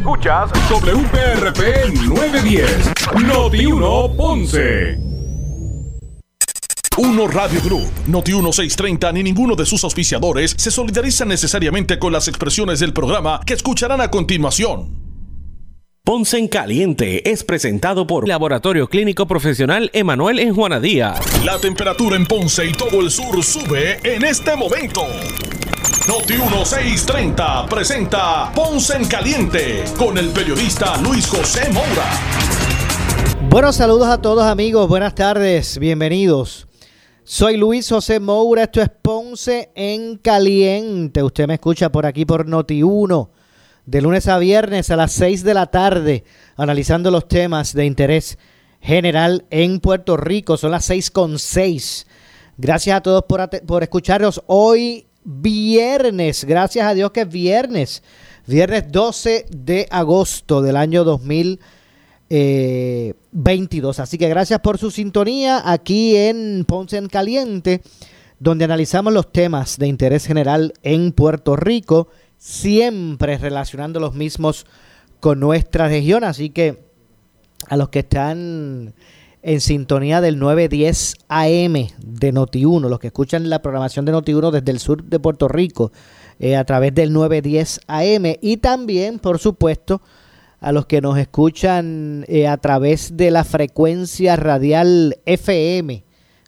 Escuchas WPRP 910, Noti 1 Ponce. Uno Radio Group, Noti 1630 ni ninguno de sus auspiciadores se solidariza necesariamente con las expresiones del programa que escucharán a continuación. Ponce en Caliente es presentado por Laboratorio Clínico Profesional Emanuel en Juana Díaz. La temperatura en Ponce y todo el sur sube en este momento. Noti 1630 presenta Ponce en Caliente con el periodista Luis José Moura. Buenos saludos a todos amigos, buenas tardes, bienvenidos. Soy Luis José Moura, esto es Ponce en Caliente. Usted me escucha por aquí por Noti 1 de lunes a viernes a las 6 de la tarde, analizando los temas de interés general en Puerto Rico. Son las 6 con 6. Gracias a todos por, por escucharnos hoy viernes. Gracias a Dios que es viernes. Viernes 12 de agosto del año 2022. Así que gracias por su sintonía aquí en Ponce en Caliente, donde analizamos los temas de interés general en Puerto Rico, siempre relacionando los mismos con nuestra región. Así que a los que están en sintonía del 910 AM de Noti1, los que escuchan la programación de Noti1 desde el sur de Puerto Rico eh, a través del 910 AM y también, por supuesto, a los que nos escuchan eh, a través de la frecuencia radial FM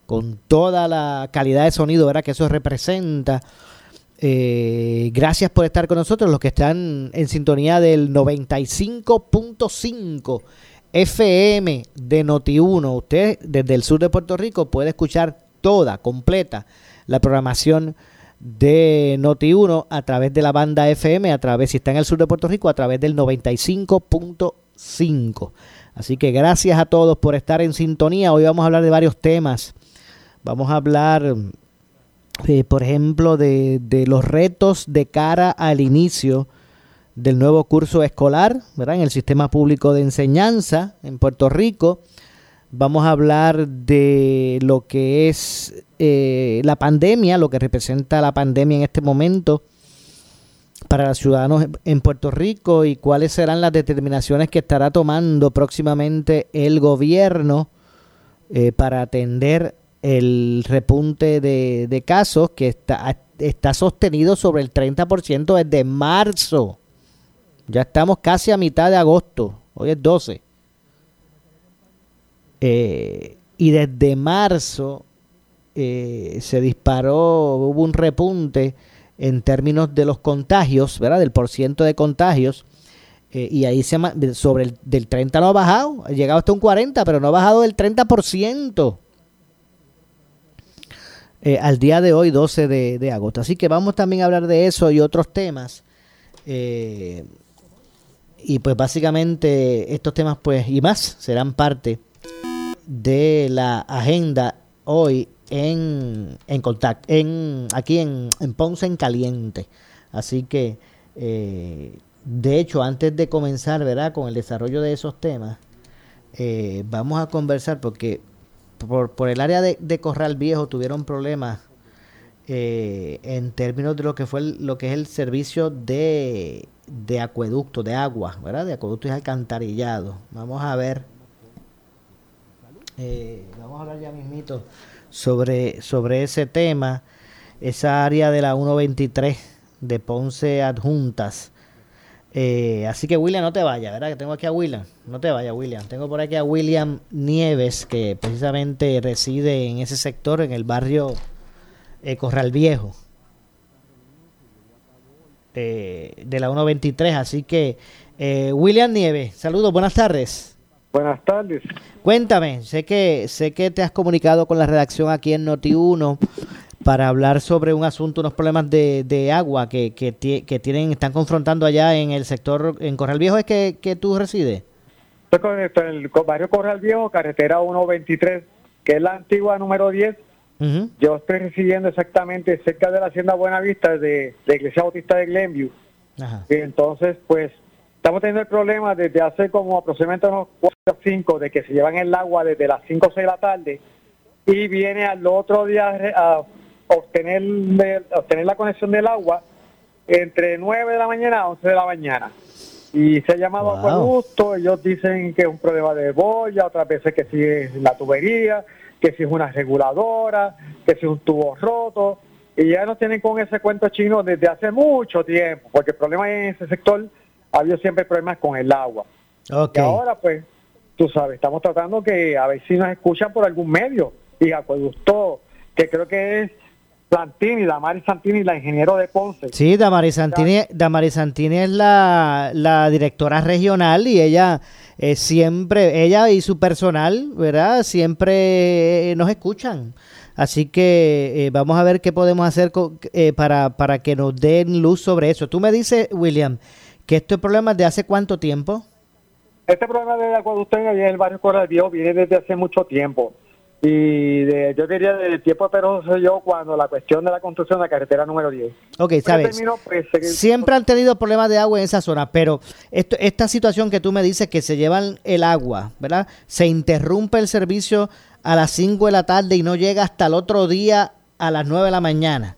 con toda la calidad de sonido ¿verdad? que eso representa. Eh, gracias por estar con nosotros, los que están en sintonía del 95.5 FM de Noti1. Usted desde el sur de Puerto Rico puede escuchar toda, completa, la programación de Noti1 a través de la banda FM, a través, si está en el sur de Puerto Rico, a través del 95.5. Así que gracias a todos por estar en sintonía. Hoy vamos a hablar de varios temas. Vamos a hablar, eh, por ejemplo, de, de los retos de cara al inicio del nuevo curso escolar, ¿verdad? En el sistema público de enseñanza en Puerto Rico. Vamos a hablar de lo que es eh, la pandemia, lo que representa la pandemia en este momento para los ciudadanos en Puerto Rico y cuáles serán las determinaciones que estará tomando próximamente el gobierno eh, para atender el repunte de, de casos que está, está sostenido sobre el 30% desde marzo. Ya estamos casi a mitad de agosto. Hoy es 12. Eh, y desde marzo eh, se disparó, hubo un repunte en términos de los contagios, ¿verdad? Del porciento de contagios. Eh, y ahí se sobre el del 30 no ha bajado, ha llegado hasta un 40, pero no ha bajado del 30%. al día de hoy, 12 de, de, agosto. Así que vamos también a hablar de eso y otros temas. Eh, y pues básicamente estos temas pues y más serán parte de la agenda hoy en, en contacto, en, aquí en, Ponce en Caliente. Así que, eh, de hecho, antes de comenzar, ¿verdad? Con el desarrollo de esos temas, eh, vamos a conversar porque por, por el área de, de Corral Viejo tuvieron problemas eh, en términos de lo que fue lo que es el servicio de, de acueducto, de agua, ¿verdad? De acueducto y alcantarillado. Vamos a ver, eh, vamos a hablar ya mismito sobre, sobre ese tema, esa área de la 123 de Ponce Adjuntas. Eh, así que William, no te vayas, ¿verdad? Que tengo aquí a William. No te vayas, William. Tengo por aquí a William Nieves, que precisamente reside en ese sector, en el barrio eh, Corral Viejo eh, de la 123. Así que, eh, William Nieves, saludos, buenas tardes. Buenas tardes. Cuéntame, sé que sé que te has comunicado con la redacción aquí en Noti1 para hablar sobre un asunto, unos problemas de, de agua que, que, que, tienen, están confrontando allá en el sector, en Corral Viejo, ¿es que, que tú resides? Estoy en el barrio Corral Viejo, carretera 123, que es la antigua número 10, yo estoy residiendo exactamente cerca de la Hacienda Buenavista de la Iglesia Bautista de Glenview. Y entonces, pues, estamos teniendo el problema desde hace como aproximadamente unos 4 o 5 de que se llevan el agua desde las 5 o 6 de la tarde y viene al otro día a obtener, obtener la conexión del agua entre 9 de la mañana a 11 de la mañana. Y se ha llamado a acueducto, ellos dicen que es un problema de boya, otras veces que si es la tubería, que si es una reguladora, que si es un tubo roto. Y ya nos tienen con ese cuento chino desde hace mucho tiempo, porque el problema en ese sector ha habido siempre problemas con el agua. Y ahora, pues, tú sabes, estamos tratando que a ver si nos escuchan por algún medio. Y Acueducto, que creo que es Santini, Damari Santini, la ingeniero de Ponce. Sí, Damari Santini, Damari Santini es la, directora regional y ella eh, siempre, ella y su personal, ¿verdad? Siempre eh, nos escuchan. Así que eh, vamos a ver qué podemos hacer para, para que nos den luz sobre eso. Tú me dices, William, que este problema es de hace cuánto tiempo? Este problema de acueducto en el barrio Corral Viejo viene desde hace mucho tiempo. Y de, yo diría del tiempo pero soy yo cuando la cuestión de la construcción de la carretera número 10. Ok, sabes. Pues, siempre han tenido problemas de agua en esa zona, pero esto, esta situación que tú me dices que se llevan el agua, ¿verdad? Se interrumpe el servicio a las 5 de la tarde y no llega hasta el otro día a las 9 de la mañana.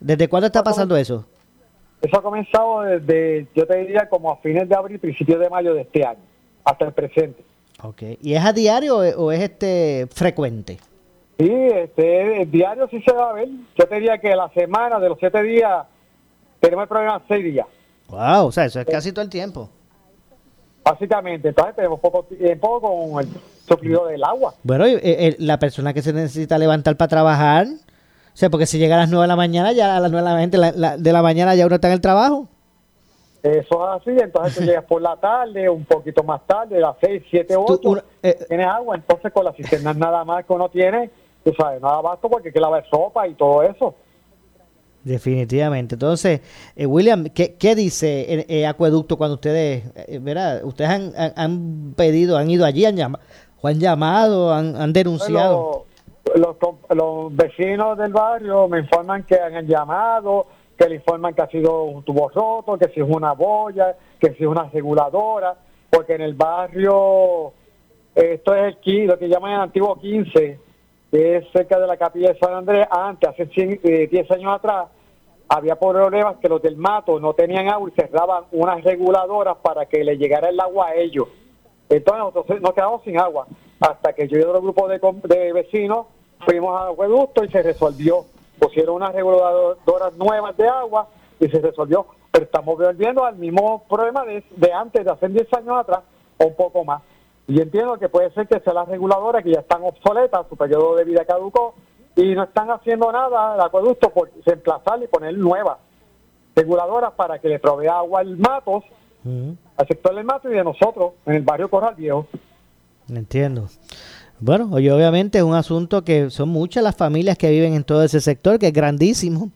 ¿Desde cuándo está pasando eso? Eso ha comenzado desde, yo te diría, como a fines de abril, principios de mayo de este año, hasta el presente. Ok. ¿Y es a diario o es este frecuente? Sí, este, diario sí se va a ver. Yo te diría que la semana de los siete días tenemos el problema seis días. Wow, o sea, eso es casi todo el tiempo. Básicamente, entonces tenemos poco tiempo con el suplido del agua. Bueno, la persona que se necesita levantar para trabajar, o sea, porque si llega a las nueve de la mañana, ya a las nueve de la, de la mañana ya uno está en el trabajo. Eso es así, entonces tú llegas por la tarde, un poquito más tarde, a las 6, 7, 8, tienes agua, entonces con las cisternas nada más que uno tiene, tú sabes, nada basto porque hay que lavar sopa y todo eso. Definitivamente. Entonces, eh, William, ¿qué, ¿qué, dice eh, eh, Acueducto cuando ustedes, ¿verdad? Ustedes han, han, pedido, han ido allí, han, llamado, han llamado, han, han denunciado? los, los, vecinos del barrio me informan que han llamado, que le informan que ha sido un tubo roto, que si es una boya, que si es una reguladora, porque en el barrio, esto es el lo que llaman el antiguo 15, que es cerca de la capilla de San Andrés, antes, hace 10 eh, años atrás, había problemas que los del mato no tenían agua y cerraban unas reguladoras para que le llegara el agua a ellos. Entonces nosotros nos quedamos sin agua, hasta que yo y otro grupo de, de vecinos fuimos a acueducto y se resolvió pusieron unas reguladoras nuevas de agua y se resolvió. Pero estamos volviendo al mismo problema de, antes, de hace 10 años atrás, o un poco más. Y entiendo que puede ser que sean las reguladoras que ya están obsoletas, su periodo de vida caducó, y no están haciendo nada el acueducto por reemplazar y poner nuevas reguladoras para que le provea agua al matos, al sector del mato y de nosotros, en el barrio Corral Viejo. Entiendo. Bueno, y obviamente es un asunto que son muchas las familias que viven en todo ese sector, que es grandísimo.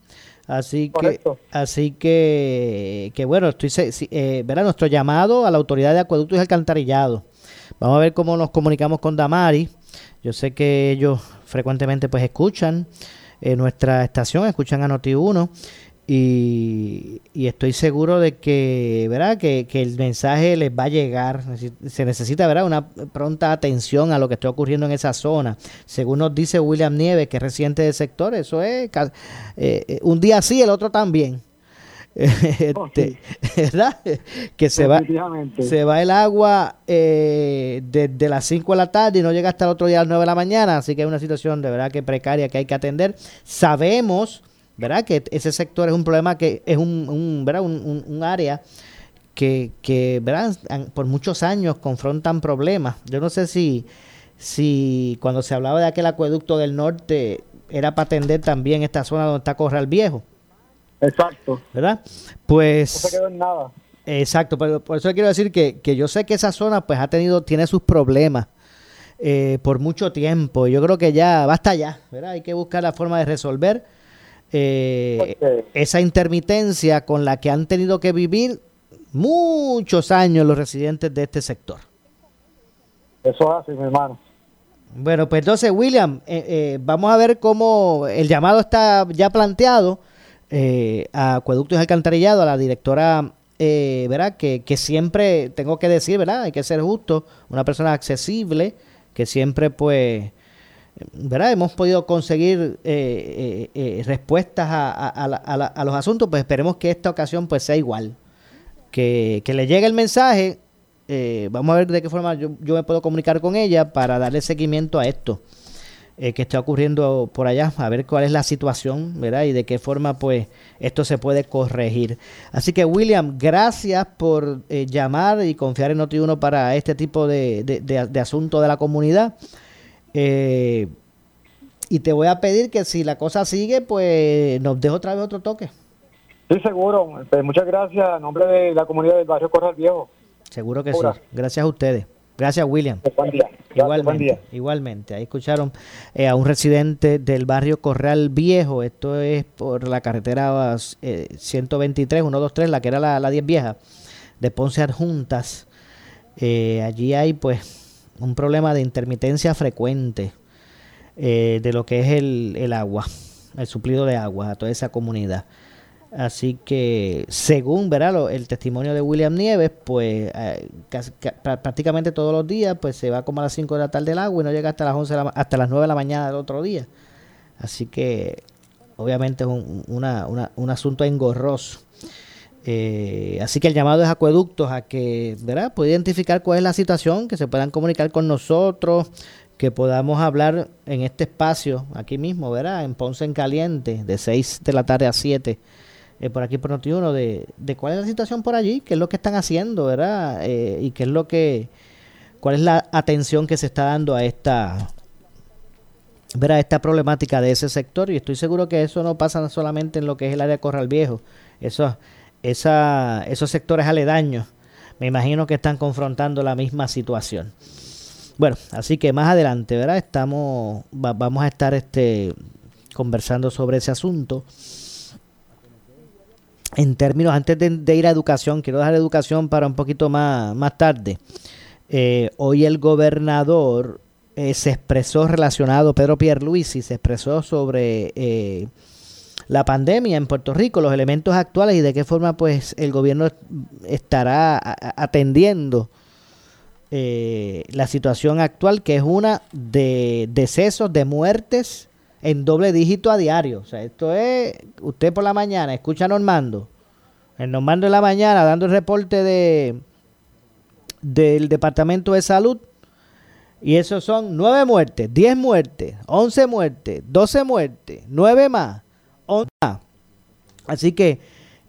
Así que, así que, que bueno, estoy, eh, verá nuestro llamado a la autoridad de acueductos y alcantarillado. Vamos a ver cómo nos comunicamos con Damari. Yo sé que ellos frecuentemente pues escuchan eh, nuestra estación, escuchan a Noti1 y, estoy seguro de que, ¿verdad? Que, el mensaje les va a llegar. Se necesita, ¿verdad? Una pronta atención a lo que está ocurriendo en esa zona. Según nos dice William Nieves, que es residente del sector, eso es eh, eh, un día sí, el otro también. Oh, este, ¿Verdad? Que se va, se va el agua eh, desde las 5 de la tarde y no llega hasta el otro día a las 9 de la mañana. Así que es una situación de verdad que precaria que hay que atender. Sabemos ¿verdad? Que ese sector es un problema que es un, un ¿verdad? Un, área que, que, ¿verdad? Por muchos años confrontan problemas. Yo no sé si, si cuando se hablaba de aquel acueducto del norte era para atender también esta zona donde está Corral Viejo. Exacto. ¿Verdad? Pues... No se quedó en nada. Exacto, pero por eso quiero decir que, que yo sé que esa zona pues ha tenido, tiene sus problemas. Eh, por mucho tiempo. Yo creo que ya basta ya, ¿verdad? Hay que buscar la forma de resolver eh, esa intermitencia con la que han tenido que vivir muchos años los residentes de este sector. Eso es así, mi hermano. Bueno, pues entonces, William, eh, eh, vamos a ver cómo el llamado está ya planteado a Acueductos Alcantarillado, a la directora, ¿verdad? Que, que, siempre, tengo que decir, ¿verdad? Hay que ser justo, una persona accesible, que siempre, pues, ¿verdad? Hemos podido conseguir eh, eh, eh, respuestas a, los asuntos, pues esperemos que esta ocasión pues sea igual. que, le llegue el mensaje. Eh, vamos a ver de qué forma yo, me puedo comunicar con ella para darle seguimiento a esto eh, que está ocurriendo por allá, a ver cuál es la situación, ¿verdad? Y de qué forma, pues, esto se puede corregir. Así que, William, gracias por eh, llamar y confiar en Noti1 para este tipo de, de, de, asunto de la comunidad. Y te voy a pedir que si la cosa sigue, pues nos deje otra vez otro toque. Sí, seguro. Este, muchas gracias a nombre de la comunidad del barrio Corral Viejo. Seguro que sí. Gracias a ustedes. Gracias, William. Buen día. igualmente, igualmente. Ahí escucharon eh, a un residente del barrio Corral Viejo. Esto es por la carretera 123, 123, la que era la, 10 vieja, de Ponce Adjuntas. Eh, allí hay, pues, un problema de intermitencia frecuente eh, de lo que es el, el agua, el suplido de agua a toda esa comunidad. Así que, según ¿verdad? el testimonio de William Nieves, pues eh, prácticamente todos los días pues se va como a las 5 de la tarde el agua y no llega hasta las 11 hasta las 9 de la mañana del otro día. Así que, obviamente es un, un asunto engorroso. Eh, así que el llamado es acueductos a que, ¿verdad? Puede identificar cuál es la situación, que se puedan comunicar con nosotros, que podamos hablar en este espacio, aquí mismo, ¿verdad? En Ponce en Caliente, de 6 de la tarde a 7 eh, por aquí por Noti1 de, de cuál es la situación por allí, qué es lo que están haciendo, ¿verdad? Eh, y qué es lo que, cuál es la atención que se está dando a esta, ¿verdad? esta problemática de ese sector. Y estoy seguro que eso no pasa solamente en lo que es el área Corral Viejo, eso, esa, esos sectores aledaños, me imagino que están confrontando la misma situación. Bueno, así que más adelante, ¿verdad? Estamos, vamos a estar este, conversando sobre ese asunto en términos, antes de, ir a educación, quiero dejar educación para un poquito más, más tarde. Eh, hoy el gobernador eh, se expresó relacionado, Pedro Pierluisi se expresó sobre eh, la pandemia en Puerto Rico, los elementos actuales y de qué forma pues el gobierno estará atendiendo la situación actual, que es una de decesos, de muertes en doble dígito a diario. O sea, esto es, usted por la mañana escucha a Normando, el Normando de la mañana dando el reporte de del Departamento de Salud. Y esos son nueve muertes, diez muertes, once muertes, doce muertes, nueve más, Así que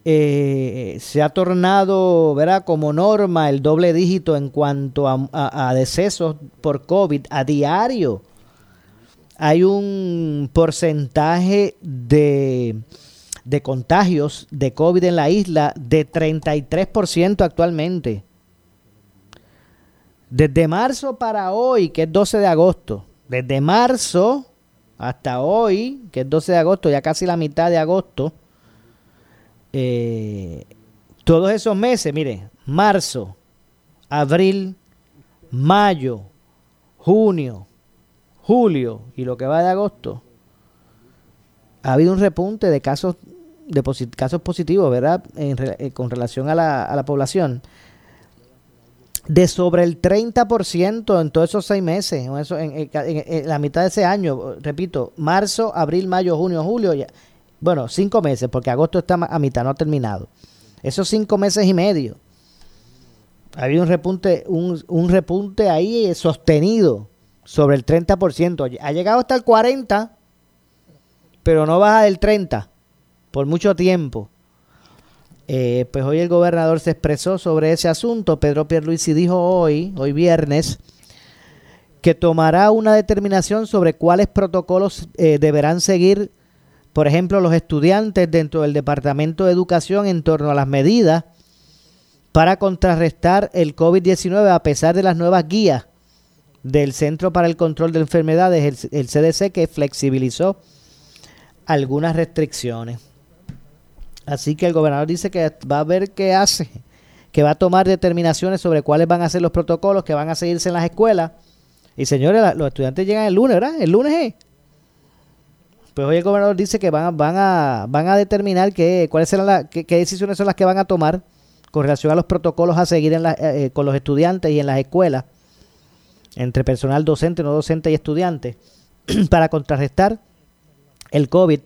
eh, se ha tornado, ¿verdad? Como norma el doble dígito en cuanto a, a decesos por COVID a diario hay un porcentaje de, de contagios de COVID en la isla de 33% actualmente. Desde marzo para hoy, que es 12 de agosto, desde marzo hasta hoy, que es 12 de agosto, ya casi la mitad de agosto, eh, todos esos meses, mire, marzo, abril, mayo, junio, julio y lo que va de agosto, ha habido un repunte de casos de casos positivos, ¿verdad? Eh, con relación a la, a la población de sobre el 30% en todos esos seis meses, en, la mitad de ese año, repito, marzo, abril, mayo, junio, julio, ya, bueno, cinco meses, porque agosto está a mitad, no ha terminado. Esos cinco meses y medio, ha habido un repunte, un, un repunte ahí sostenido sobre el 30%. Ha llegado hasta el 40%, pero no baja del 30% por mucho tiempo. Eh, pues hoy el gobernador se expresó sobre ese asunto. Pedro Pierluisi dijo hoy, hoy viernes, que tomará una determinación sobre cuáles protocolos eh, deberán seguir, por ejemplo, los estudiantes dentro del Departamento de Educación en torno a las medidas para contrarrestar el COVID-19 a pesar de las nuevas guías del Centro para el Control de Enfermedades, el, CDC, que flexibilizó algunas restricciones. Así que el gobernador dice que va a ver qué hace, que va a tomar determinaciones sobre cuáles van a ser los protocolos que van a seguirse en las escuelas. Y señores, los estudiantes llegan el lunes, ¿verdad? El lunes es. Pues hoy el gobernador dice que van, van, a, van a determinar qué, cuáles serán las, qué, decisiones son las que van a tomar con relación a los protocolos a seguir en la, eh, con los estudiantes y en las escuelas entre personal docente, no docente y estudiante para contrarrestar el COVID.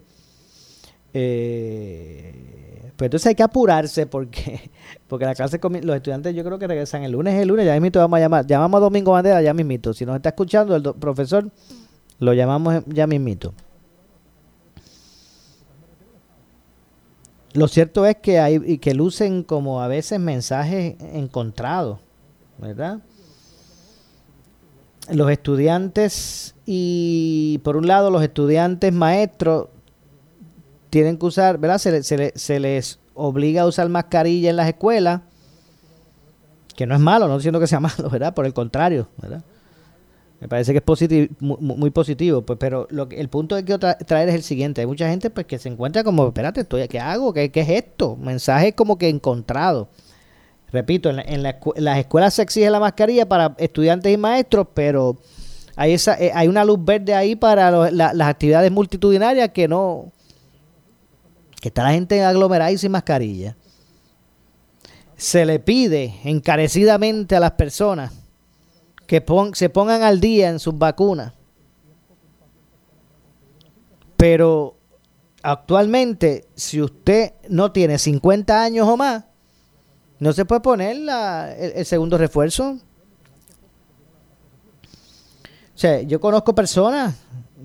Eh, Pues entonces hay que apurarse porque, porque la clase los estudiantes yo creo que regresan el lunes, el lunes, ya mismito vamos a llamar, llamamos a Domingo Bandera ya mismito. Si nos está escuchando el profesor, lo llamamos ya mismito. Lo cierto es que hay que lucen como a veces mensajes encontrados, ¿verdad? Los estudiantes y por un lado los estudiantes maestros tienen que usar, ¿verdad? Se, se, les obliga a usar mascarilla en las escuelas, que no es malo, no diciendo que sea malo, ¿verdad? Por el contrario, ¿verdad? Me parece que es positivo, muy, positivo, pues, pero lo que, el punto que quiero traer es el siguiente. Hay mucha gente pues que se encuentra como, espérate, estoy, ¿qué hago? ¿Qué, es esto? Mensaje como que encontrado. Repito, en, las escuelas se exige la mascarilla para estudiantes y maestros, pero hay, esa, eh, hay una luz verde ahí para las actividades multitudinarias que no, está la gente aglomerada y sin mascarilla. Se le pide encarecidamente a las personas que se pongan al día en sus vacunas. Pero actualmente, si usted no tiene 50 años o más, no se puede poner el, segundo refuerzo. O sea, yo conozco personas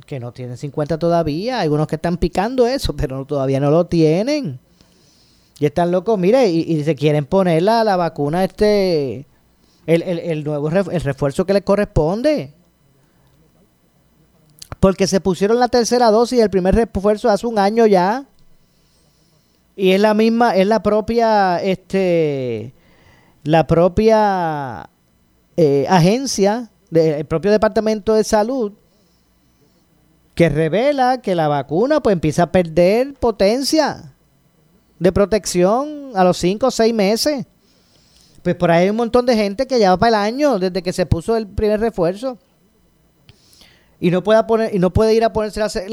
que no tienen 50 todavía, algunos que están picando eso, pero todavía no lo tienen. Y están locos, mire, y, se quieren poner la, la vacuna este el, el, nuevo el refuerzo que le corresponde. Porque se pusieron la tercera dosis y el primer refuerzo hace un año ya. Y es la misma, es la propia, este, la propia eh, agencia, del propio Departamento de Salud, que revela que la vacuna pues empieza a perder potencia de protección a los 5 o 6 meses. Pues por ahí hay un montón de gente que ya va para el año desde que se puso el primer refuerzo. Y no puede, poner, y no puede ir a ponerse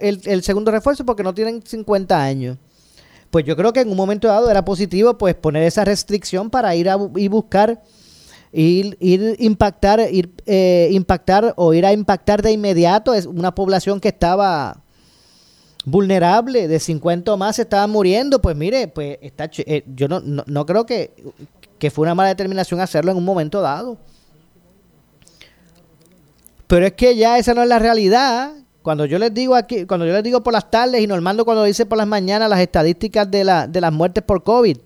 el, segundo refuerzo porque no tienen 50 años. Pues yo creo que en un momento dado era positivo pues poner esa restricción para ir a y buscar ir, impactar ir eh, impactar o ir a impactar de inmediato es una población que estaba vulnerable de 50 o más se estaban muriendo pues mire pues está eh, yo no, no creo que que fue una mala determinación hacerlo en un momento dado. Pero es que ya esa no es la realidad. Cuando yo les digo aquí, cuando yo les digo por las tardes y Normando cuando dice por las mañanas las estadísticas de, la, de las muertes por COVID,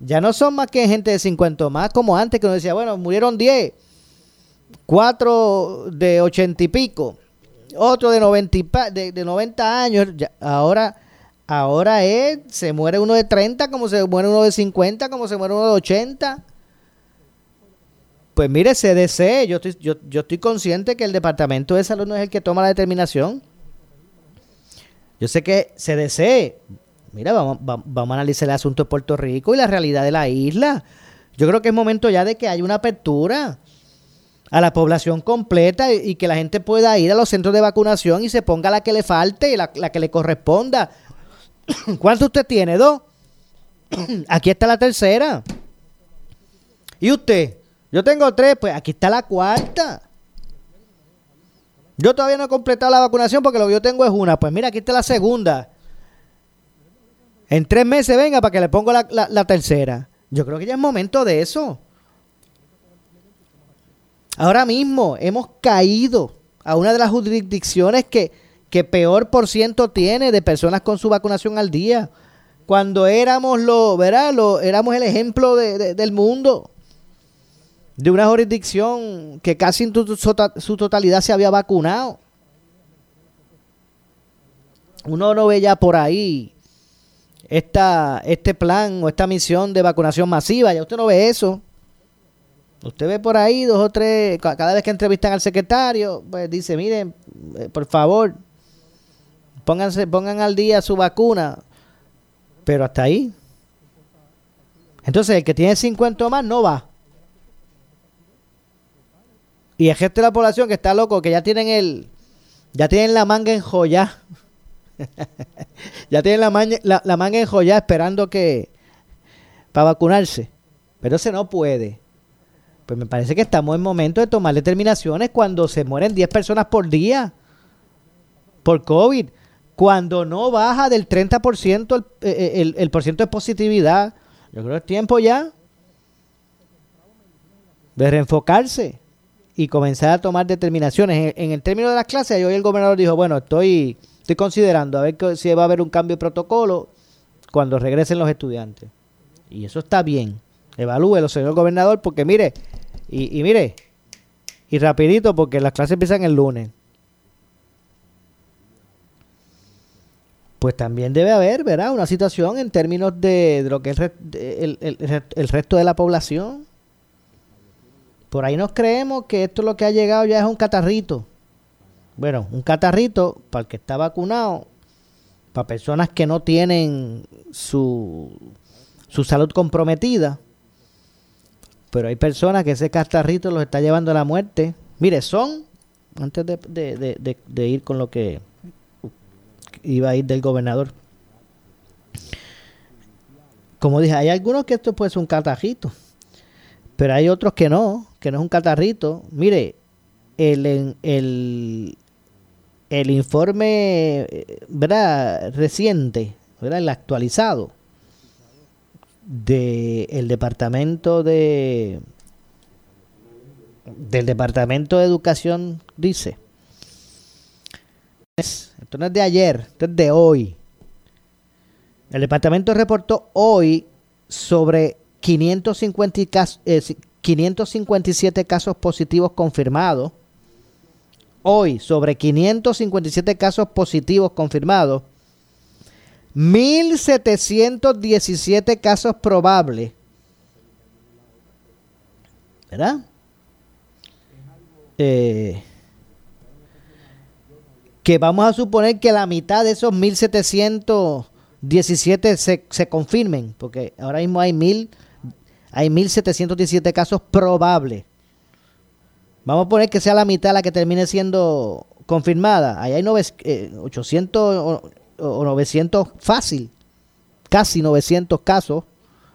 ya no son más que gente de 50 más como antes que uno decía, bueno, murieron 10, 4 de 80 y pico, otro de 90, de, de 90 años, ahora Ahora es, se muere uno de 30 como se muere uno de 50, como se muere uno de 80. Pues mire, CDC, yo estoy, yo, yo estoy consciente que el Departamento de Salud no es el que toma la determinación. Yo sé que CDC, mira, vamos, a analizar el asunto de Puerto Rico y la realidad de la isla. Yo creo que es momento ya de que haya una apertura a la población completa y, que la gente pueda ir a los centros de vacunación y se ponga la que le falte, la, la que le corresponda. ¿Cuánto usted tiene? ¿Dos? aquí está la tercera. ¿Y usted? Yo tengo tres, pues aquí está la cuarta. Yo todavía no he completado la vacunación porque lo que yo tengo es una. Pues mira, aquí está la segunda. En tres meses venga para que le ponga la, tercera. Yo creo que ya es momento de eso. Ahora mismo hemos caído a una de las jurisdicciones que peor por ciento tiene de personas con su vacunación al día. Cuando éramos lo, ¿verdad? Lo, éramos el ejemplo del mundo. De una jurisdicción que casi en su totalidad se había vacunado. Uno no ve ya por ahí esta, este plan o esta misión de vacunación masiva. Ya usted no ve eso. Usted ve por ahí dos o tres, cada vez que entrevistan al secretario, pues dice, miren, eh, por favor, Pónganse, pongan al día su vacuna. Pero hasta ahí. Entonces, el que tiene 50 o más no va. Y el resto de la población que está loco, que ya tienen el. Ya tienen la manga en joya. ya tienen la, la, la manga en joya esperando que. para vacunarse. Pero ese no puede. Pues me parece que estamos en momento de tomar determinaciones cuando se mueren 10 personas por día por COVID. cuando no baja del 30% el, eh, el, el, por ciento de positividad. Yo creo que es tiempo ya de reenfocarse y comenzar a tomar determinaciones. En, el término de las clases, hoy el gobernador dijo, bueno, estoy, estoy considerando a ver si va a haber un cambio de protocolo cuando regresen los estudiantes. Y eso está bien. Evalúelo, señor gobernador, porque mire, y, y mire, y rapidito, porque las clases empiezan el lunes. pues también debe haber, ¿verdad? Una situación en términos de, lo que es el, el, resto de la población. Por ahí nos creemos que esto lo que ha llegado ya es un catarrito. Bueno, un catarrito para el que está vacunado, para personas que no tienen su, su salud comprometida. Pero hay personas que ese catarrito los está llevando a la muerte. Mire, son, antes de, ir con lo que iba a ir del gobernador. Como dije, hay algunos que esto puede ser un catarrito, pero hay otros que no, que no es un catarrito. Mire, el, el, el informe ¿verdad? reciente, ¿verdad? el actualizado del departamento de del departamento de educación dice esto no es de ayer, esto es de hoy. El departamento reportó hoy sobre 557 eh, casos positivos confirmados. Hoy, sobre 557 casos positivos confirmados. 1.717 casos probables. ¿Verdad? Eh, que vamos a suponer que la mitad de esos 1717 se, se confirmen, porque ahora mismo hay mil hay 1717 casos probables. Vamos a poner que sea la mitad la que termine siendo confirmada. Ahí hay 800 eh, o, o 900 fácil, casi 900 casos,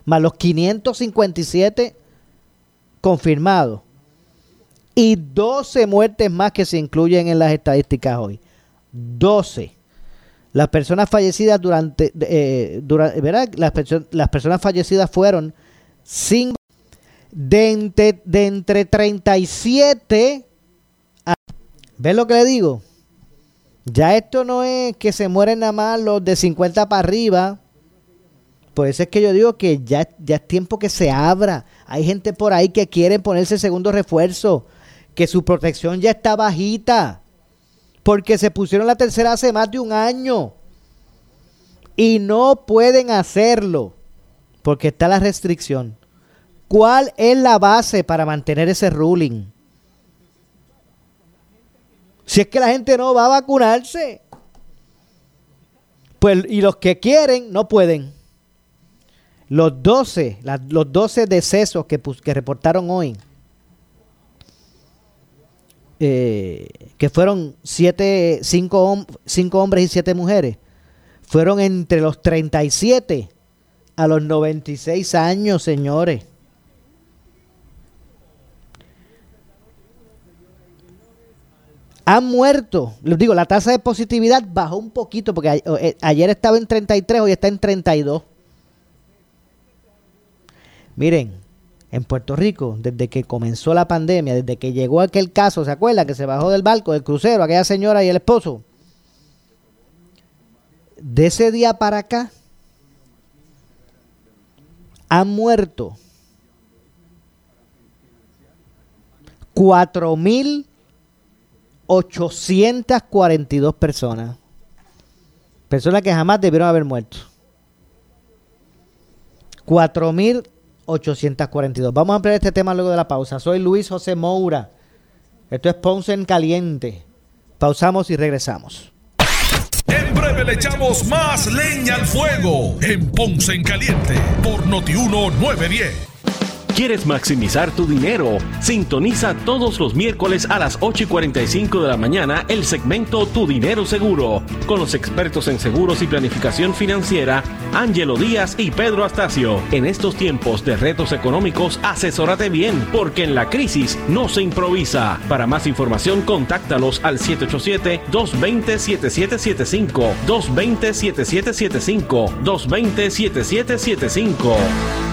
más los 557 confirmados y 12 muertes más que se incluyen en las estadísticas hoy. 12. Las personas fallecidas durante, eh, ¿verdad? Las, las, personas fallecidas fueron sin de, entre, de entre 37 a... ¿Ves lo que le digo? Ya esto no es que se mueren nada más los de 50 para arriba. Por eso es que yo digo que ya, ya es tiempo que se abra. Hay gente por ahí que quiere ponerse segundo refuerzo, que su protección ya está bajita porque se pusieron la tercera hace más de un año y no pueden hacerlo porque está la restricción. ¿Cuál es la base para mantener ese ruling? Si es que la gente no va a vacunarse. Pues, y los que quieren no pueden. Los 12, los 12 decesos que, reportaron hoy eh, que fueron siete, cinco, cinco hombres y siete mujeres, fueron entre los 37 a los 96 años, señores. Han muerto, les digo, la tasa de positividad bajó un poquito porque eh, ayer estaba en 33, hoy está en 32. Miren, en Puerto Rico, desde que comenzó la pandemia, desde que llegó aquel caso, ¿se acuerda? Que se bajó del barco, del crucero, aquella señora y el esposo. De ese día para acá, han muerto 4.842 personas. Personas que jamás debieron haber muerto. 4.000 842. Vamos a ampliar este tema luego de la pausa. Soy Luis José Moura. Esto es Ponce en Caliente. Pausamos y regresamos. En breve le echamos más leña al fuego en Ponce en Caliente por Notiuno 910. ¿Quieres maximizar tu dinero? Sintoniza todos los miércoles a las 8 y 45 de la mañana el segmento Tu Dinero Seguro con los expertos en seguros y planificación financiera Ángelo Díaz y Pedro Astacio. En estos tiempos de retos económicos, asesórate bien porque en la crisis no se improvisa. Para más información, contáctalos al 787-220-7775. 220-7775. 220-7775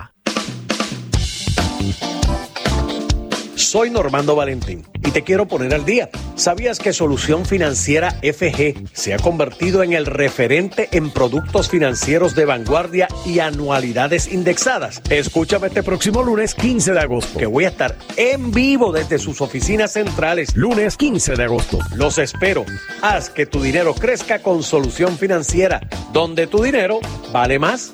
Soy Normando Valentín y te quiero poner al día. ¿Sabías que Solución Financiera FG se ha convertido en el referente en productos financieros de vanguardia y anualidades indexadas? Escúchame este próximo lunes 15 de agosto, que voy a estar en vivo desde sus oficinas centrales. Lunes 15 de agosto. Los espero. Haz que tu dinero crezca con Solución Financiera, donde tu dinero vale más.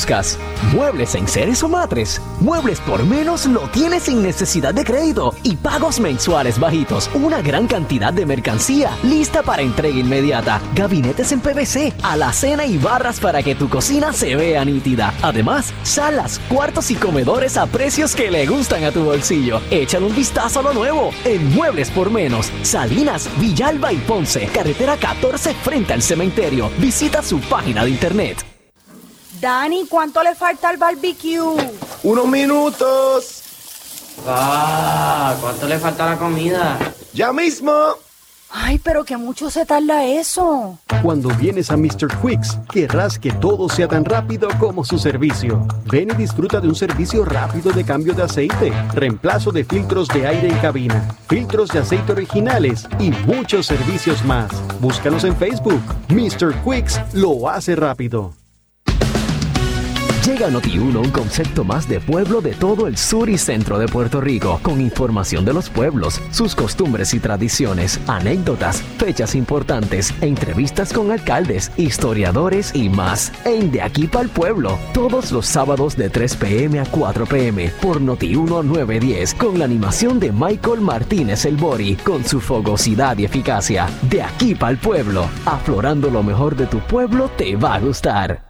buscas? ¿Muebles en seres o matres? Muebles por menos lo tienes sin necesidad de crédito y pagos mensuales bajitos. Una gran cantidad de mercancía lista para entrega inmediata. Gabinetes en PVC, alacena y barras para que tu cocina se vea nítida. Además, salas, cuartos y comedores a precios que le gustan a tu bolsillo. Échale un vistazo a lo nuevo en Muebles por menos. Salinas, Villalba y Ponce. Carretera 14 frente al cementerio. Visita su página de internet. Dani, ¿cuánto le falta al barbecue? Unos minutos. Ah, ¿cuánto le falta a la comida? Ya mismo. Ay, pero que mucho se tarda eso. Cuando vienes a Mr. Quicks, querrás que todo sea tan rápido como su servicio. Ven y disfruta de un servicio rápido de cambio de aceite, reemplazo de filtros de aire en cabina, filtros de aceite originales y muchos servicios más. Búscanos en Facebook. Mr. Quicks lo hace rápido. Llega Noti1, un concepto más de pueblo de todo el sur y centro de Puerto Rico, con información de los pueblos, sus costumbres y tradiciones, anécdotas, fechas importantes, entrevistas con alcaldes, historiadores y más. En De aquí para el pueblo, todos los sábados de 3 pm a 4 pm por Noti1 910, con la animación de Michael Martínez El Bori, con su fogosidad y eficacia. De aquí para el pueblo, aflorando lo mejor de tu pueblo te va a gustar.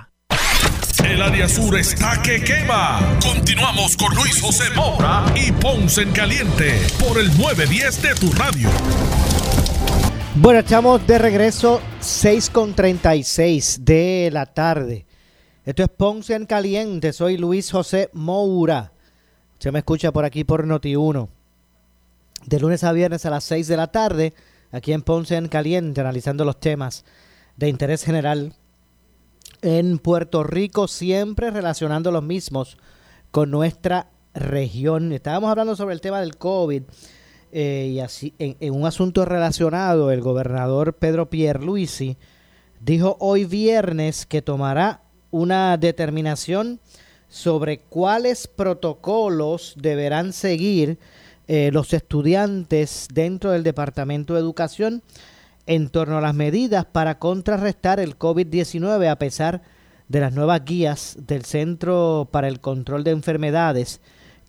El área sur está que quema. Continuamos con Luis José Moura y Ponce en Caliente por el 910 de tu radio. Bueno, estamos de regreso 6 con 36 de la tarde. Esto es Ponce en Caliente. Soy Luis José Moura. Se me escucha por aquí por Noti1. De lunes a viernes a las 6 de la tarde, aquí en Ponce en Caliente, analizando los temas de interés general en Puerto Rico, siempre relacionando los mismos con nuestra región. Estábamos hablando sobre el tema del COVID eh, y así en, un asunto relacionado, el gobernador Pedro Pierluisi dijo hoy viernes que tomará una determinación sobre cuáles protocolos deberán seguir eh, los estudiantes dentro del Departamento de Educación en torno a las medidas para contrarrestar el COVID-19 a pesar de las nuevas guías del Centro para el Control de Enfermedades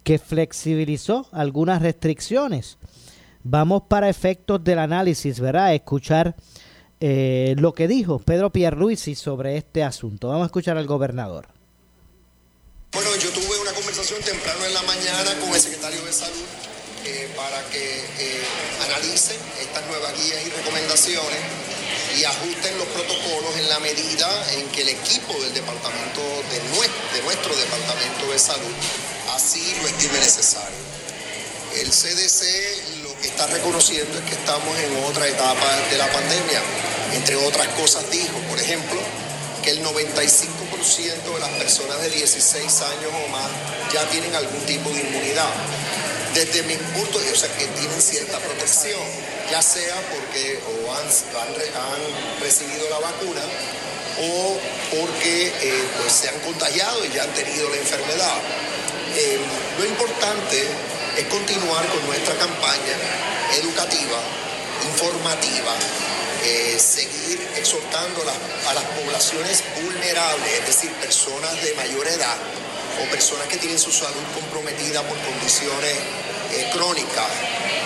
que flexibilizó algunas restricciones. Vamos para efectos del análisis, ¿verdad? Escuchar eh, lo que dijo Pedro Pierluisi sobre este asunto. Vamos a escuchar al gobernador. Bueno, yo tuve una conversación temprano en la mañana con el secretario de Salud eh, para que eh, analicen estas nuevas guías y recomendaciones y ajusten los protocolos en la medida en que el equipo del departamento, de de nuestro departamento de salud, así lo estime necesario. El CDC lo que está reconociendo es que estamos en otra etapa de la pandemia. Entre otras cosas dijo, por ejemplo, que el 95% de las personas de 16 años o más ya tienen algún tipo de inmunidad desde mi punto de vista, o sea, que tienen cierta protección, ya sea porque o han, recibido la vacuna o porque eh, pues, se han contagiado y ya han tenido la enfermedad. Eh, lo importante es continuar con nuestra campaña educativa, informativa, eh, seguir exhortando a las poblaciones vulnerables, es decir, personas de mayor edad, o personas que tienen su salud comprometida por condiciones eh, crónicas,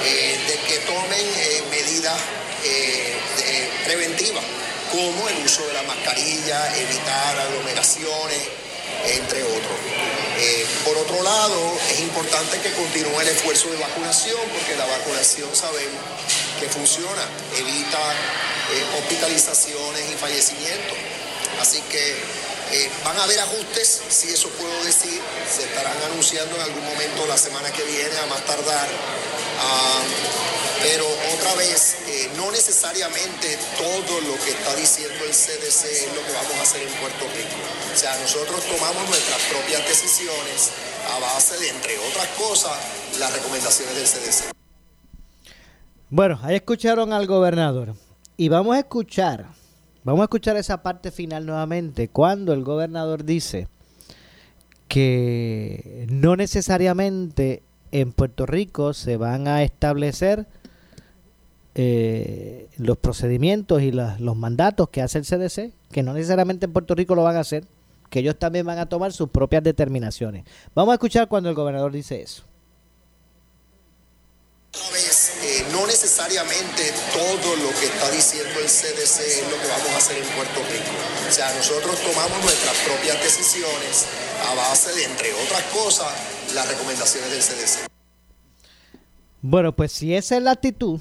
eh, de que tomen eh, medidas preventivas, como el uso de la mascarilla, evitar aglomeraciones, entre otros. por otro lado, es importante que continúe el esfuerzo de vacunación, porque la vacunación sabemos que funciona, evita hospitalizaciones y fallecimientos. Así que eh, van a haber ajustes, si eso puedo decir, se estarán anunciando en algún momento la semana que viene, a más tardar. Ah, pero otra vez, eh, no necesariamente todo lo que está diciendo el CDC es lo que vamos a hacer en Puerto Rico. O sea, nosotros tomamos nuestras propias decisiones a base de, entre otras cosas, las recomendaciones del CDC. Bueno, ahí escucharon al gobernador. Y vamos a escuchar Vamos a escuchar esa parte final nuevamente, cuando el gobernador dice que no necesariamente en Puerto Rico se van a establecer eh, los procedimientos y los mandatos que hace el CDC, que no necesariamente en Puerto Rico lo van a hacer, que ellos también van a tomar sus propias determinaciones. Vamos a escuchar cuando el gobernador dice eso. Eh, no necesariamente todo lo que está diciendo el CDC es lo que vamos a hacer en Puerto Rico. O sea, nosotros tomamos nuestras propias decisiones a base de, entre otras cosas, las recomendaciones del CDC. Bueno, pues si esa es la actitud,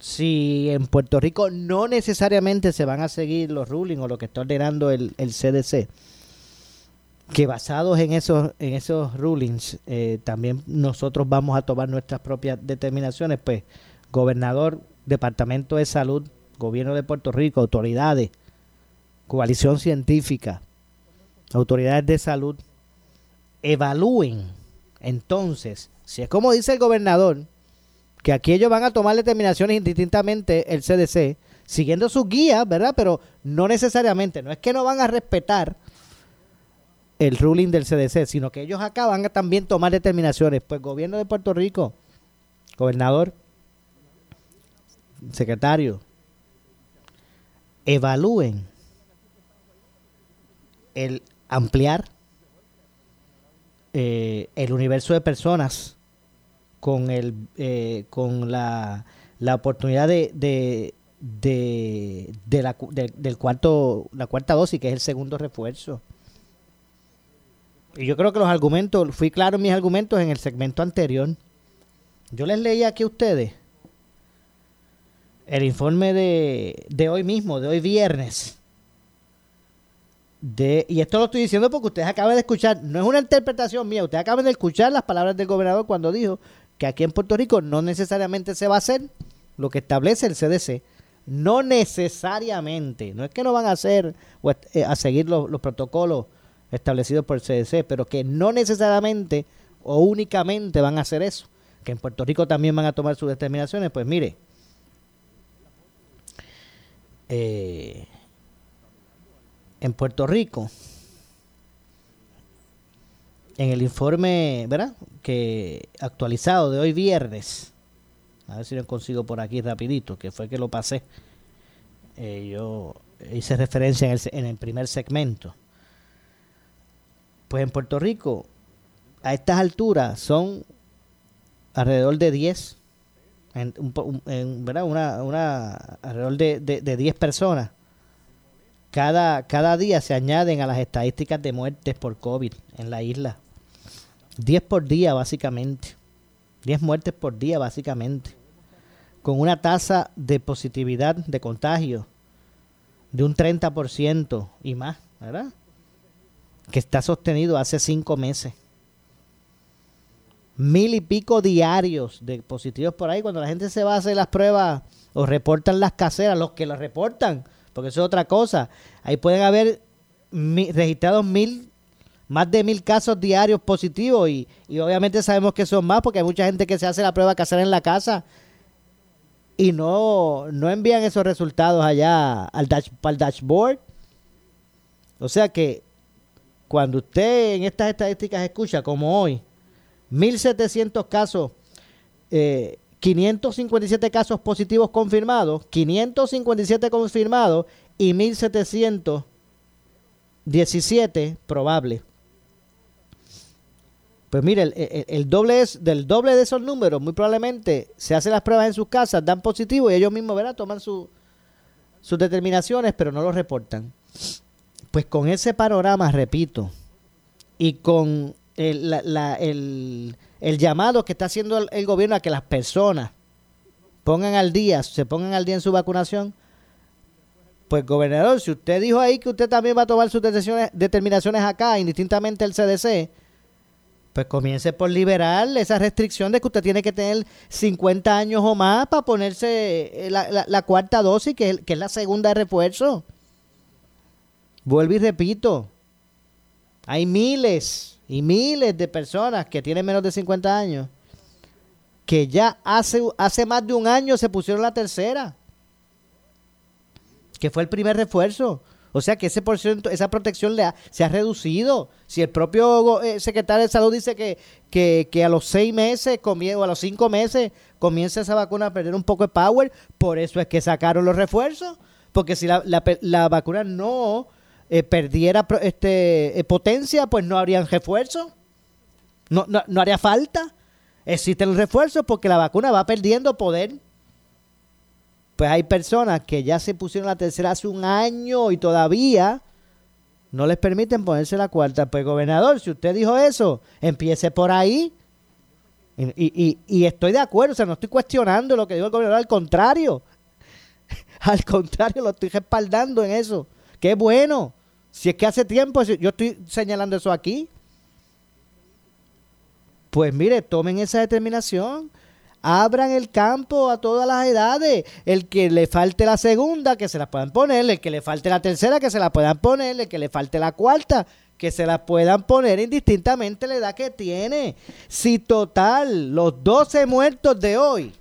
si en Puerto Rico no necesariamente se van a seguir los rulings o lo que está ordenando el, el CDC, que basados en esos, en esos rulings, eh, también nosotros vamos a tomar nuestras propias determinaciones, pues gobernador, Departamento de Salud, Gobierno de Puerto Rico, autoridades, coalición científica, autoridades de salud, evalúen entonces, si es como dice el gobernador, que aquí ellos van a tomar determinaciones indistintamente el CDC, siguiendo sus guías, ¿verdad? Pero no necesariamente, no es que no van a respetar el ruling del CDC, sino que ellos acá van a también tomar determinaciones. Pues gobierno de Puerto Rico, gobernador, secretario, evalúen el ampliar eh, el universo de personas con el eh, con la, la oportunidad de, de, de, la, del cuarto la cuarta dosis que es el segundo refuerzo y yo creo que los argumentos, fui claro en mis argumentos en el segmento anterior. Yo les leí aquí a ustedes el informe de, de hoy mismo, de hoy viernes. De, y esto lo estoy diciendo porque ustedes acaban de escuchar, no es una interpretación mía, ustedes acaban de escuchar las palabras del gobernador cuando dijo que aquí en Puerto Rico no necesariamente se va a hacer lo que establece el CDC. No necesariamente, no es que no van a hacer o eh, a seguir los, los protocolos establecidos por el CDC, pero que no necesariamente o únicamente van a hacer eso, que en Puerto Rico también van a tomar sus determinaciones, pues mire, eh, en Puerto Rico, en el informe, ¿verdad? Que actualizado de hoy viernes, a ver si lo consigo por aquí rapidito, que fue que lo pasé. Eh, yo hice referencia en el, en el primer segmento. Pues en Puerto Rico, a estas alturas, son alrededor de 10, en, ¿verdad? Una, una, alrededor de, de, 10 personas. Cada, cada día se añaden a las estadísticas de muertes por COVID en la isla. 10 por día, básicamente. 10 muertes por día, básicamente. Con una tasa de positividad de contagio de un 30% y más, ¿verdad? Que está sostenido hace 5 meses. Mil y pico diarios de positivos por ahí. Cuando la gente se va a hacer las pruebas o reportan las caseras, los que las reportan, porque eso es otra cosa. Ahí pueden haber registrados mil más de mil casos diarios positivos y, obviamente sabemos que son más porque hay mucha gente que se hace la prueba casera en la casa y no, no envían esos resultados allá al dash, al dashboard. O sea que cuando usted en estas estadísticas escucha, como hoy, 1.700 casos, 557 eh, casos positivos confirmados, 557 confirmados y 1.717 probables. Pues mire, el, doble es, del doble de esos números, muy probablemente se hacen las pruebas en sus casas, dan positivo y ellos mismos ¿verdad? toman sus determinaciones, pero no lo reportan. Pues con ese panorama, repito, y con el, llamado que está haciendo el, gobierno a que las personas pongan al día, se pongan al día en su vacunación, pues gobernador, si usted dijo ahí que usted también va a tomar sus determinaciones, determinaciones acá, indistintamente el CDC, pues comience por liberar esa restricción de que usted tiene que tener 50 años o más para ponerse eh, la, cuarta dosis, que que es la segunda de refuerzo. Vuelvo y repito, hay miles y miles de personas que tienen menos de 50 años que ya hace, hace más de un año se pusieron la tercera, que fue el primer refuerzo. O sea que ese por esa protección le se ha reducido. Si el propio eh, secretario de salud dice que, que, a los seis meses o a los cinco meses comienza esa vacuna a perder un poco de power, por eso es que sacaron los refuerzos. Porque si la, la, vacuna no eh, perdiera este, eh, potencia, pues no habrían refuerzos. No, no, no haría falta. Existen refuerzos porque la vacuna va perdiendo poder pues hay personas que ya se pusieron la tercera hace un año y todavía no les permiten ponerse la cuarta. Pues gobernador, si usted dijo eso, empiece por ahí. Y, y, estoy de acuerdo, o sea, no estoy cuestionando lo que dijo el gobernador, al contrario. al contrario, lo estoy respaldando en eso. Qué bueno. Si es que hace tiempo, yo estoy señalando eso aquí. Pues mire, tomen esa determinación abran el campo a todas las edades. El que le falte la segunda, que se la puedan poner. El que le falte la tercera, que se la puedan poner. El que le falte la cuarta, que se la puedan poner indistintamente la edad que tiene. Si total, los 12 muertos de hoy,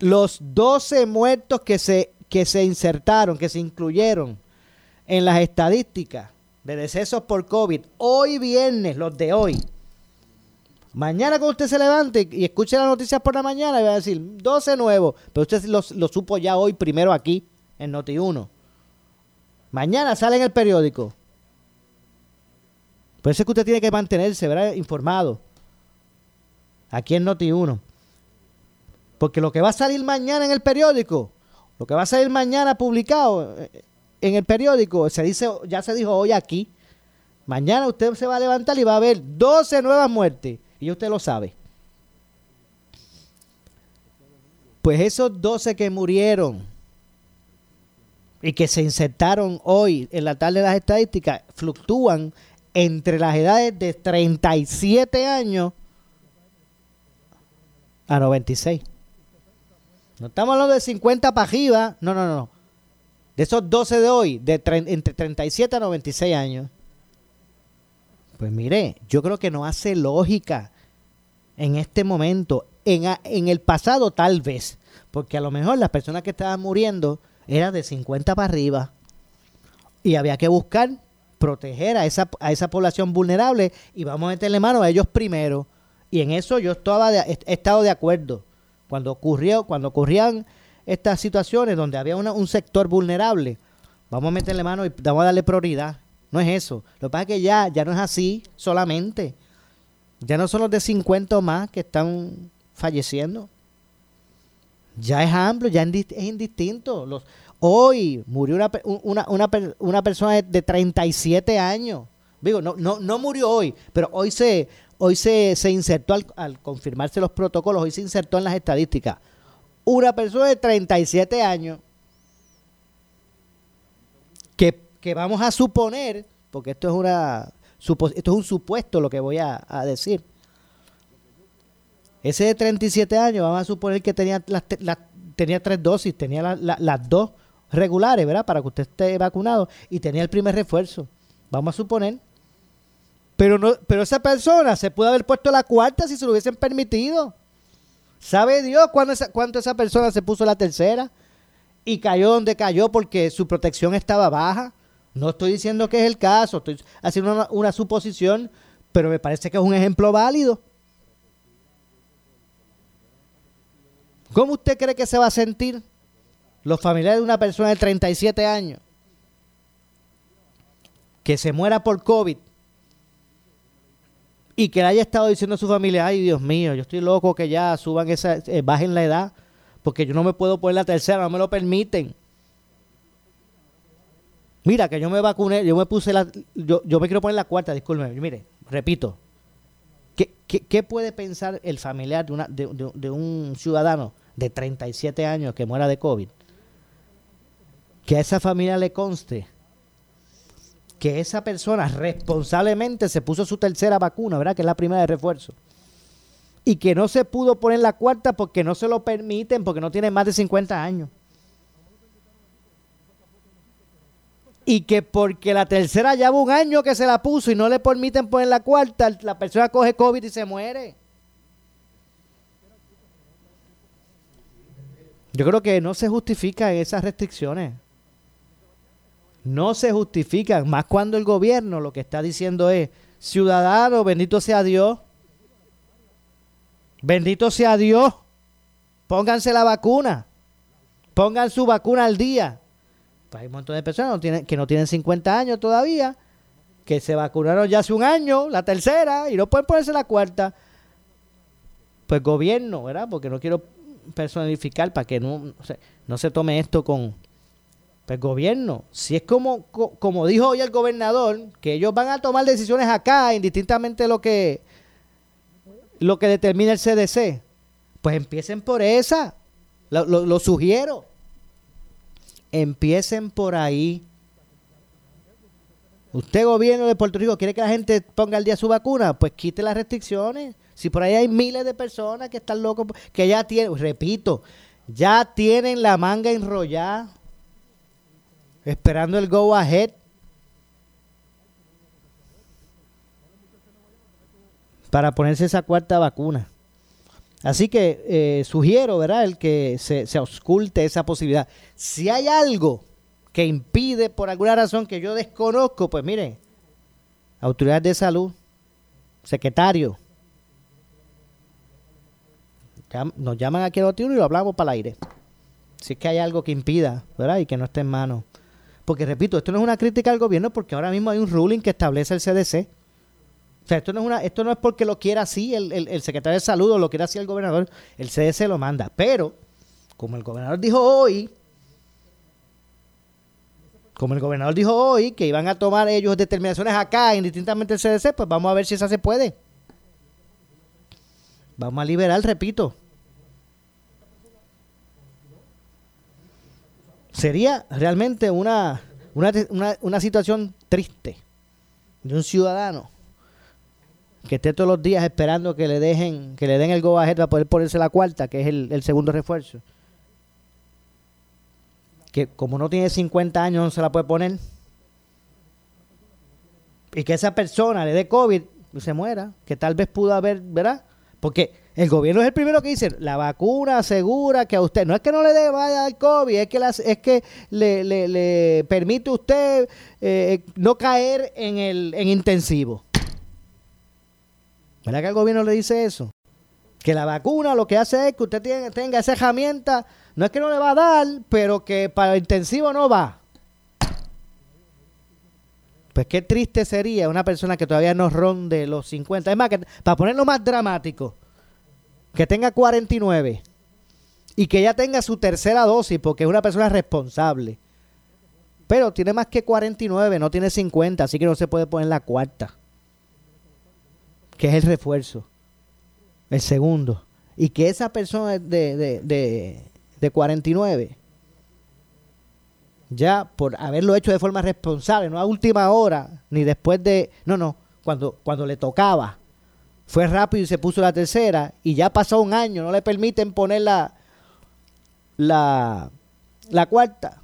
los 12 muertos que se, que se insertaron, que se incluyeron en las estadísticas de decesos por COVID, hoy viernes, los de hoy, Mañana cuando usted se levante y escuche las noticias por la mañana, y va a decir 12 nuevos, pero usted lo, supo ya hoy primero aquí, en Noti1. Mañana sale en el periódico. Por eso es que usted tiene que mantenerse, ¿verdad? Informado. Aquí en Noti1. Porque lo que va a salir mañana en el periódico, lo que va a salir mañana publicado eh, en el periódico, se dice, ya se dijo hoy aquí. Mañana usted se va a levantar y va a ver 12 nuevas muertes. Y usted lo sabe. Pues esos 12 que murieron y que se insertaron hoy en la tarde de las estadísticas fluctúan entre las edades de 37 años a 96. No estamos hablando de 50 para arriba, no, no, no. De esos 12 de hoy, de entre 37 a 96 años. Pues mire, yo creo que no hace lógica en este momento. En, en el pasado tal vez, porque a lo mejor las personas que estaban muriendo eran de 50 para arriba. Y había que buscar proteger a esa, a esa población vulnerable y vamos a meterle mano a ellos primero. Y en eso yo estaba he estado de acuerdo. Cuando ocurrió, cuando ocurrían estas situaciones donde había un sector vulnerable, vamos a meterle mano y vamos a darle prioridad. No es eso. Lo que pasa es que ya, ya no es así solamente. Ya no son los de 50 más que están falleciendo. Ya es amplio, ya es indistinto. Los, hoy murió una, una, una, una persona de 37 años. Digo, no, no, no murió hoy, pero hoy se, hoy se, se insertó al, al, confirmarse los protocolos, hoy se insertó en las estadísticas. Una persona de 37 años que, que vamos a suponer, porque esto es una esto es un supuesto lo que voy a, decir. Ese de 37 años, vamos a suponer que tenía, las, tenía tres dosis, tenía las dos regulares, ¿verdad? Para que usted esté vacunado y tenía el primer refuerzo. Vamos a suponer. Pero, no, pero esa persona se puede haber puesto la cuarta si se lo hubiesen permitido. ¿Sabe Dios cuándo esa, cuánto esa persona se puso la tercera? Y cayó donde cayó porque su protección estaba baja. No estoy diciendo que es el caso, estoy haciendo una, suposición, pero me parece que es un ejemplo válido. ¿Cómo usted cree que se va a sentir los familiares de una persona de 37 años que se muera por COVID y que le haya estado diciendo a su familia, ay Dios mío, yo estoy loco que ya suban esa, eh, bajen la edad, porque yo no me puedo poner la tercera, no me lo permiten. Mira, que yo me vacuné, yo me puse la. Yo, yo me quiero poner la cuarta, discúlpeme. Mire, repito. ¿Qué, qué, puede pensar el familiar de, una, de, de, un ciudadano de 37 años que muera de COVID? Que a esa familia le conste que esa persona responsablemente se puso su tercera vacuna, ¿verdad? Que es la primera de refuerzo. Y que no se pudo poner la cuarta porque no se lo permiten, porque no tiene más de 50 años. y que porque la tercera lleva un año que se la puso y no le permiten poner la cuarta, la persona coge COVID y se muere. Yo creo que no se justifican esas restricciones. No se justifican, más cuando el gobierno lo que está diciendo es, ciudadano, bendito sea Dios, bendito sea Dios, pónganse la vacuna, pongan su vacuna al día. Pues hay un montón de personas que no tienen 50 años todavía, que se vacunaron ya hace un año, la tercera, y no pueden ponerse la cuarta. Pues gobierno, ¿verdad? Porque no quiero personificar para que no, no se tome esto con... Pues gobierno, si es como, como dijo hoy el gobernador, que ellos van a tomar decisiones acá, indistintamente lo que, lo que determina el CDC, pues empiecen por esa. lo sugiero. Empiecen por ahí. Usted, gobierno de Puerto Rico, quiere que la gente ponga al día su vacuna, pues quite las restricciones. Si por ahí hay miles de personas que están locos, que ya tienen, repito, ya tienen la manga enrollada, esperando el go ahead. Para ponerse esa cuarta vacuna. Así que eh, sugiero, ¿verdad?, el que se, se ausculte esa posibilidad. Si hay algo que impide por alguna razón que yo desconozco, pues mire, autoridad de salud, secretario, nos llaman aquí a los y lo hablamos para el aire. Si es que hay algo que impida, ¿verdad? Y que no esté en mano. Porque repito, esto no es una crítica al gobierno porque ahora mismo hay un ruling que establece el CDC o sea, esto no es, una, esto no es porque lo quiera así el, el, secretario de salud o lo quiera así el gobernador, el CDC lo manda. Pero, como el gobernador dijo hoy, como el gobernador dijo hoy que iban a tomar ellos determinaciones acá, indistintamente el CDC, pues vamos a ver si esa se puede. Vamos a liberar, repito. Sería realmente una, una, una, situación triste de un ciudadano que esté todos los días esperando que le dejen, que le den el go para poder ponerse la cuarta, que es el, segundo refuerzo. Que como no tiene 50 años no se la puede poner. Y que esa persona le dé COVID y se muera, que tal vez pudo haber, ¿verdad? Porque el gobierno es el primero que dice, la vacuna asegura que a usted, no es que no le dé vaya al COVID, es que, es que le, permite a usted eh, no caer en el en intensivo. ¿Verdad que el gobierno le dice eso? Que la vacuna lo que hace es que usted tenga esa herramienta, no es que no le va a dar, pero que para intensivo no va. Pues qué triste sería una persona que todavía no ronde los 50. Es más, para ponerlo más dramático, que tenga 49 y que ya tenga su tercera dosis porque es una persona responsable. Pero tiene más que 49, no tiene 50, así que no se puede poner la cuarta. Que es el refuerzo. El segundo. Y que esa persona de, de, de 49 ya por haberlo hecho de forma responsable, no a última hora, ni después de, no, no, cuando, cuando le tocaba, fue rápido y se puso la tercera y ya pasó un año, no le permiten poner la, la, la cuarta.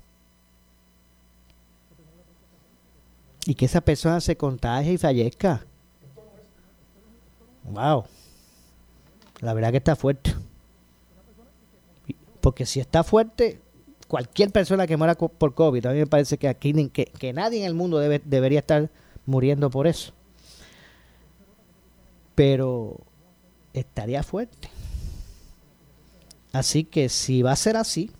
Y que esa persona se contagie y fallezca. Wow. La verdad que está fuerte. Porque si está fuerte, cualquier persona que muera por COVID, a mí me parece que aquí que, nadie en el mundo debe, debería estar muriendo por eso. Pero estaría fuerte. Así que si va a ser así,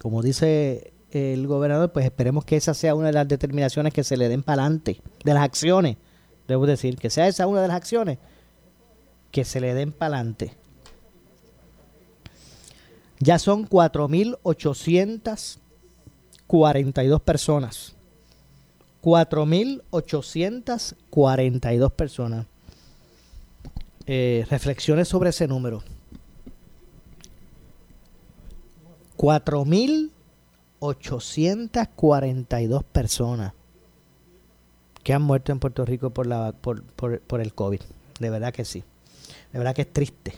como dice el gobernador, pues esperemos que esa sea una de las determinaciones que se le den para adelante, de las acciones, debo decir, que sea esa una de las acciones que se le den para adelante. Ya son 4.842 personas. 4.842 personas. Eh, reflexiones sobre ese número. 4.842 personas que han muerto en Puerto Rico por, la, por, por, por el COVID. De verdad que sí. De verdad que es triste.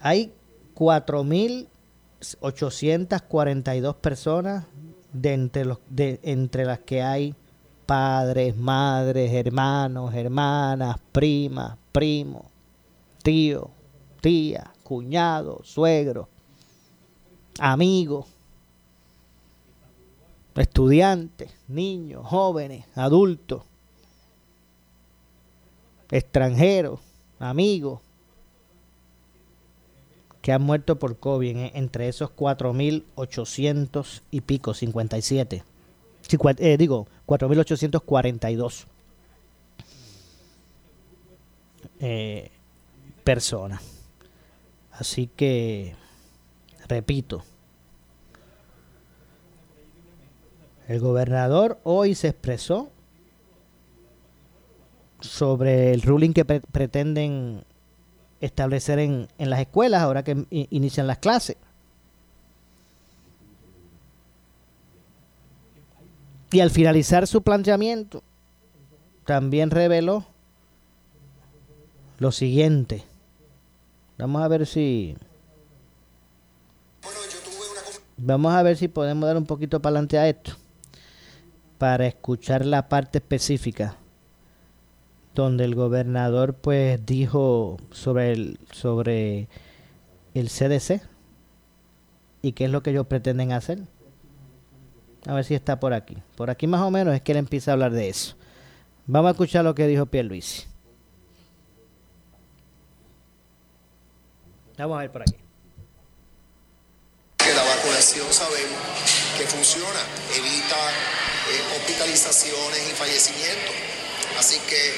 Hay 4.842 personas de entre, los, de entre las que hay padres, madres, hermanos, hermanas, primas, primos, tío, tía, cuñado, suegro, amigos, estudiantes, niños, jóvenes, adultos, extranjeros, amigos, que han muerto por COVID, entre esos 4.800 y pico, 57. Eh, digo, 4.842 eh, personas. Así que, repito, el gobernador hoy se expresó sobre el ruling que pretenden establecer en, en las escuelas ahora que inician las clases. Y al finalizar su planteamiento, también reveló lo siguiente. Vamos a ver si... Vamos a ver si podemos dar un poquito para adelante a esto. Para escuchar la parte específica donde el gobernador pues dijo sobre el, sobre el CDC y qué es lo que ellos pretenden hacer. A ver si está por aquí. Por aquí más o menos es que él empieza a hablar de eso. Vamos a escuchar lo que dijo Pierluisi. Vamos a ver por aquí. Que la vacunación sabemos que funciona, evita eh, hospitalizaciones y fallecimientos. Así que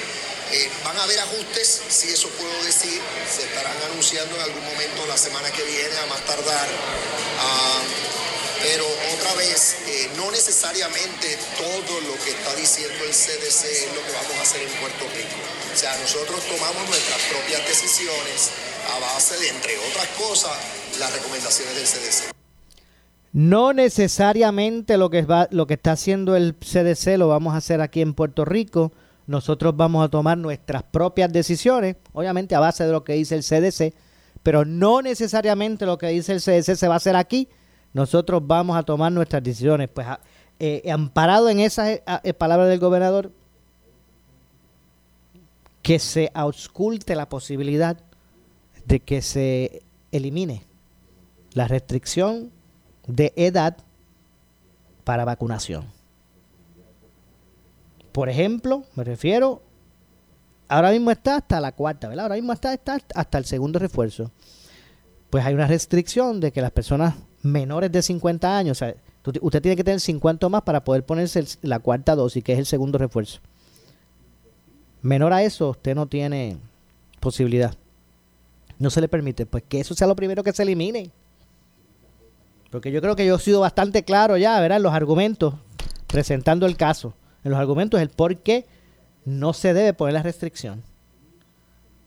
eh, van a haber ajustes, si eso puedo decir, se estarán anunciando en algún momento la semana que viene, a más tardar. Ah, pero otra vez, eh, no necesariamente todo lo que está diciendo el CDC es lo que vamos a hacer en Puerto Rico. O sea, nosotros tomamos nuestras propias decisiones a base de, entre otras cosas, las recomendaciones del CDC. No necesariamente lo que, va, lo que está haciendo el CDC lo vamos a hacer aquí en Puerto Rico nosotros vamos a tomar nuestras propias decisiones, obviamente a base de lo que dice el CDC, pero no necesariamente lo que dice el CDC se va a hacer aquí. Nosotros vamos a tomar nuestras decisiones. Pues eh, amparado en esas eh, eh, palabras del gobernador, que se ausculte la posibilidad de que se elimine la restricción de edad para vacunación. Por ejemplo, me refiero, ahora mismo está hasta la cuarta, ¿verdad? Ahora mismo está, hasta el segundo refuerzo. Pues hay una restricción de que las personas menores de 50 años, o sea, usted tiene que tener 50 más para poder ponerse la cuarta dosis, que es el segundo refuerzo. Menor a eso, usted no tiene posibilidad. No se le permite. Pues que eso sea lo primero que se elimine. Porque yo creo que yo he sido bastante claro ya, ¿verdad? En los argumentos, presentando el caso. En los argumentos, el por qué no se debe poner la restricción.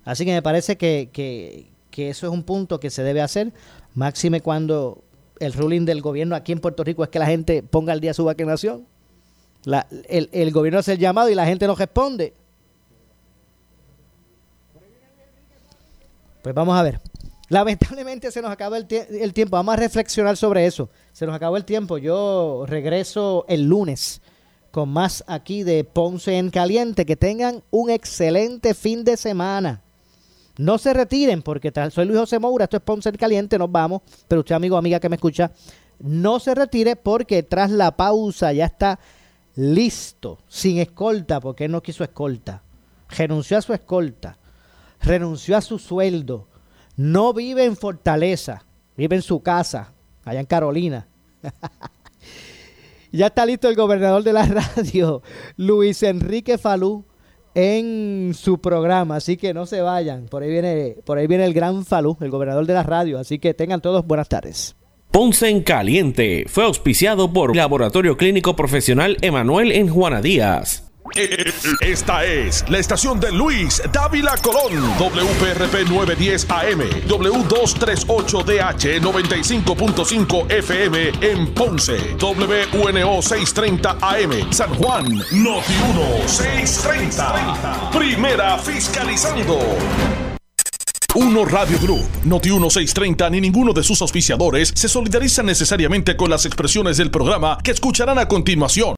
Así que me parece que, que, eso es un punto que se debe hacer, máxime cuando el ruling del gobierno aquí en Puerto Rico es que la gente ponga al día su vacunación. el, el, gobierno hace el llamado y la gente no responde. Pues vamos a ver. Lamentablemente se nos acabó el, el, tiempo. Vamos a reflexionar sobre eso. Se nos acabó el tiempo. Yo regreso el lunes con más aquí de Ponce en Caliente. Que tengan un excelente fin de semana. No se retiren porque soy Luis José Moura, esto es Ponce en Caliente, nos vamos. Pero usted, amigo o amiga que me escucha, no se retire porque tras la pausa ya está listo, sin escolta, porque él no quiso escolta. Renunció a su escolta, renunció a su sueldo, no vive en Fortaleza, vive en su casa, allá en Carolina. ya está listo el gobernador de la radio, Luis Enrique Falú en su programa, así que no se vayan. Por ahí viene, por ahí viene el gran Falú, el gobernador de la radio, así que tengan todos buenas tardes. Ponce en Caliente fue auspiciado por Laboratorio Clínico Profesional Emanuel en Juana Díaz. Esta es la estación de Luis Dávila Colón, WPRP 910 AM, W238DH 95.5 FM en Ponce, WNO 630 AM, San Juan, Noti 1 630. Primera fiscalizando. Uno Radio Group, Noti 1630 ni ninguno de sus auspiciadores se solidariza necesariamente con las expresiones del programa que escucharán a continuación.